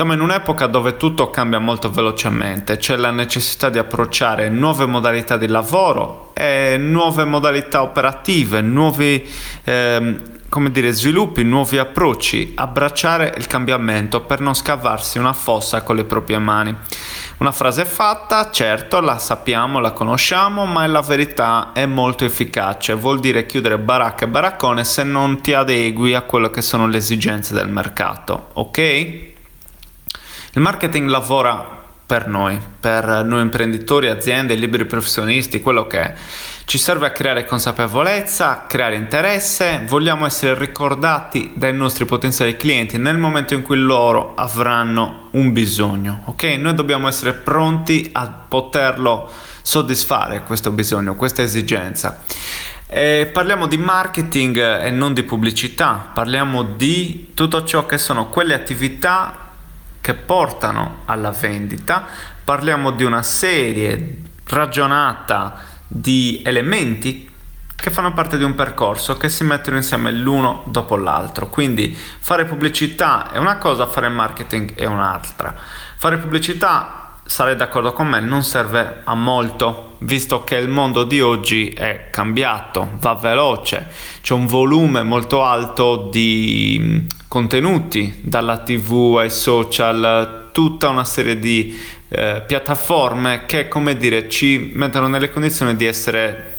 Siamo in un'epoca dove tutto cambia molto velocemente, c'è la necessità di approcciare nuove modalità di lavoro e nuove modalità operative, nuovi eh, come dire, sviluppi, nuovi approcci, abbracciare il cambiamento per non scavarsi una fossa con le proprie mani. Una frase fatta, certo, la sappiamo, la conosciamo, ma la verità è molto efficace. Vuol dire chiudere baracca e baraccone se non ti adegui a quello che sono le esigenze del mercato, ok? Il marketing lavora per noi, per noi imprenditori, aziende, liberi professionisti, quello che è. Ci serve a creare consapevolezza, a creare interesse, vogliamo essere ricordati dai nostri potenziali clienti nel momento in cui loro avranno un bisogno, ok? Noi dobbiamo essere pronti a poterlo soddisfare questo bisogno, questa esigenza. E parliamo di marketing e non di pubblicità, parliamo di tutto ciò che sono quelle attività che portano alla vendita, parliamo di una serie ragionata di elementi che fanno parte di un percorso che si mettono insieme l'uno dopo l'altro. Quindi fare pubblicità è una cosa, fare marketing è un'altra. Fare pubblicità sarei d'accordo con me, non serve a molto, visto che il mondo di oggi è cambiato, va veloce, c'è un volume molto alto di mm, contenuti, dalla tv ai social, tutta una serie di eh, piattaforme che, come dire, ci mettono nelle condizioni di essere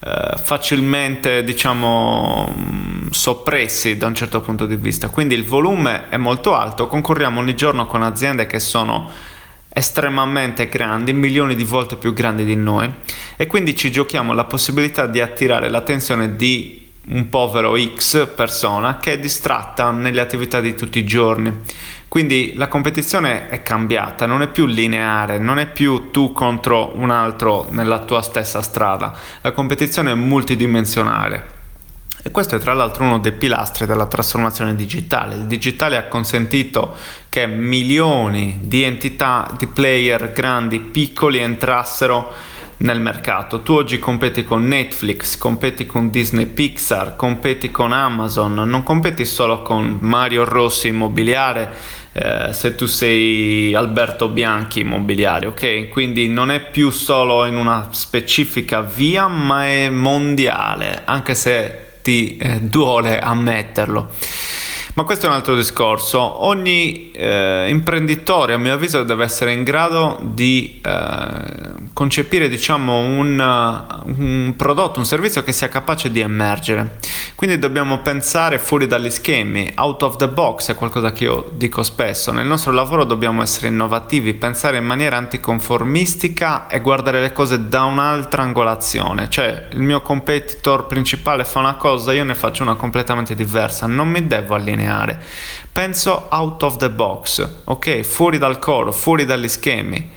eh, facilmente, diciamo, mm, soppressi da un certo punto di vista. Quindi il volume è molto alto, concorriamo ogni giorno con aziende che sono estremamente grandi, milioni di volte più grandi di noi e quindi ci giochiamo la possibilità di attirare l'attenzione di un povero X persona che è distratta nelle attività di tutti i giorni. Quindi la competizione è cambiata, non è più lineare, non è più tu contro un altro nella tua stessa strada, la competizione è multidimensionale. E questo è tra l'altro uno dei pilastri della trasformazione digitale. Il digitale ha consentito che milioni di entità, di player grandi, piccoli entrassero nel mercato. Tu oggi competi con Netflix, competi con Disney Pixar, competi con Amazon, non competi solo con Mario Rossi Immobiliare eh, se tu sei Alberto Bianchi Immobiliare, ok? Quindi non è più solo in una specifica via, ma è mondiale, anche se ti eh, duole ammetterlo. Ma questo è un altro discorso. Ogni eh, imprenditore, a mio avviso, deve essere in grado di eh, concepire diciamo, un, un, prodotto, un servizio che sia capace di emergere. Quindi dobbiamo pensare fuori dagli schemi, out of the box è qualcosa che io dico spesso. Nel nostro lavoro dobbiamo essere innovativi, pensare in maniera anticonformistica e guardare le cose da un'altra angolazione. Cioè il mio competitor principale fa una cosa, io ne faccio una completamente diversa. Non mi devo allineare lineare. Penso out of the box, ok? Fuori dal coro, fuori dagli schemi.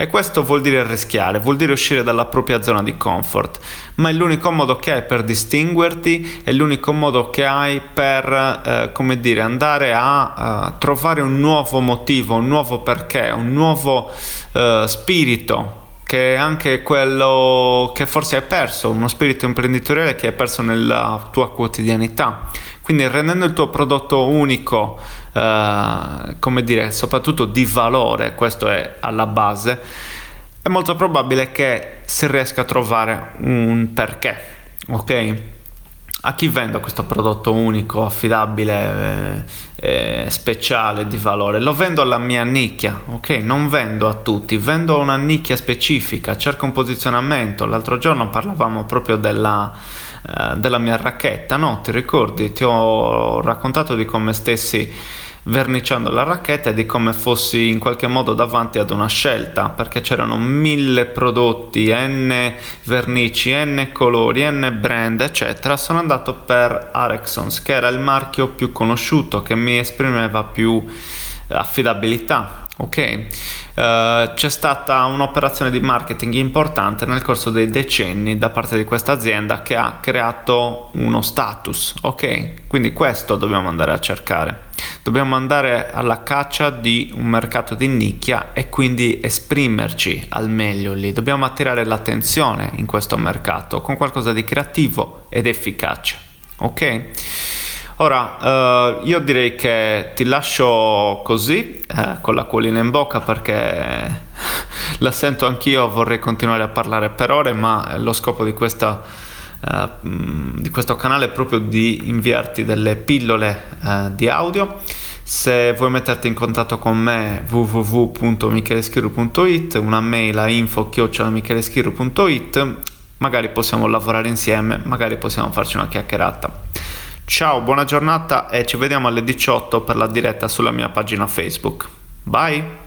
E questo vuol dire rischiare, vuol dire uscire dalla propria zona di comfort, ma è l'unico modo che hai per distinguerti, è l'unico modo che hai per, eh, come dire, andare a uh, trovare un nuovo motivo, un nuovo perché, un nuovo uh, spirito che è anche quello che forse hai perso, uno spirito imprenditoriale che hai perso nella tua quotidianità. Quindi rendendo il tuo prodotto unico, eh, come dire, soprattutto di valore, questo è alla base, è molto probabile che si riesca a trovare un perché, ok? A chi vendo questo prodotto unico, affidabile, eh, eh, speciale, di valore? Lo vendo alla mia nicchia, ok? Non vendo a tutti, vendo a una nicchia specifica, cerco un posizionamento. L'altro giorno parlavamo proprio della eh, della mia racchetta, no? Ti ricordi? Ti ho raccontato di come stessi verniciando la racchetta e di come fossi in qualche modo davanti ad una scelta perché c'erano mille prodotti, n vernici, n colori, n brand eccetera sono andato per Arexons che era il marchio più conosciuto che mi esprimeva più affidabilità ok Uh, c'è stata un'operazione di marketing importante nel corso dei decenni da parte di questa azienda che ha creato uno status, ok? Quindi questo dobbiamo andare a cercare. Dobbiamo andare alla caccia di un mercato di nicchia e quindi esprimerci al meglio lì. Dobbiamo attirare l'attenzione in questo mercato con qualcosa di creativo ed efficace, ok? Ora, uh, io direi che ti lascio così, eh, con la colina in bocca, perché la sento anch'io, vorrei continuare a parlare per ore, ma lo scopo di, questa, uh, di questo canale è proprio di inviarti delle pillole uh, di audio. Se vuoi metterti in contatto con me www.micheleschirru.it, una mail a info-micheleschirru.it, magari possiamo lavorare insieme, magari possiamo farci una chiacchierata. Ciao, buona giornata e ci vediamo alle 18 per la diretta sulla mia pagina Facebook. Bye!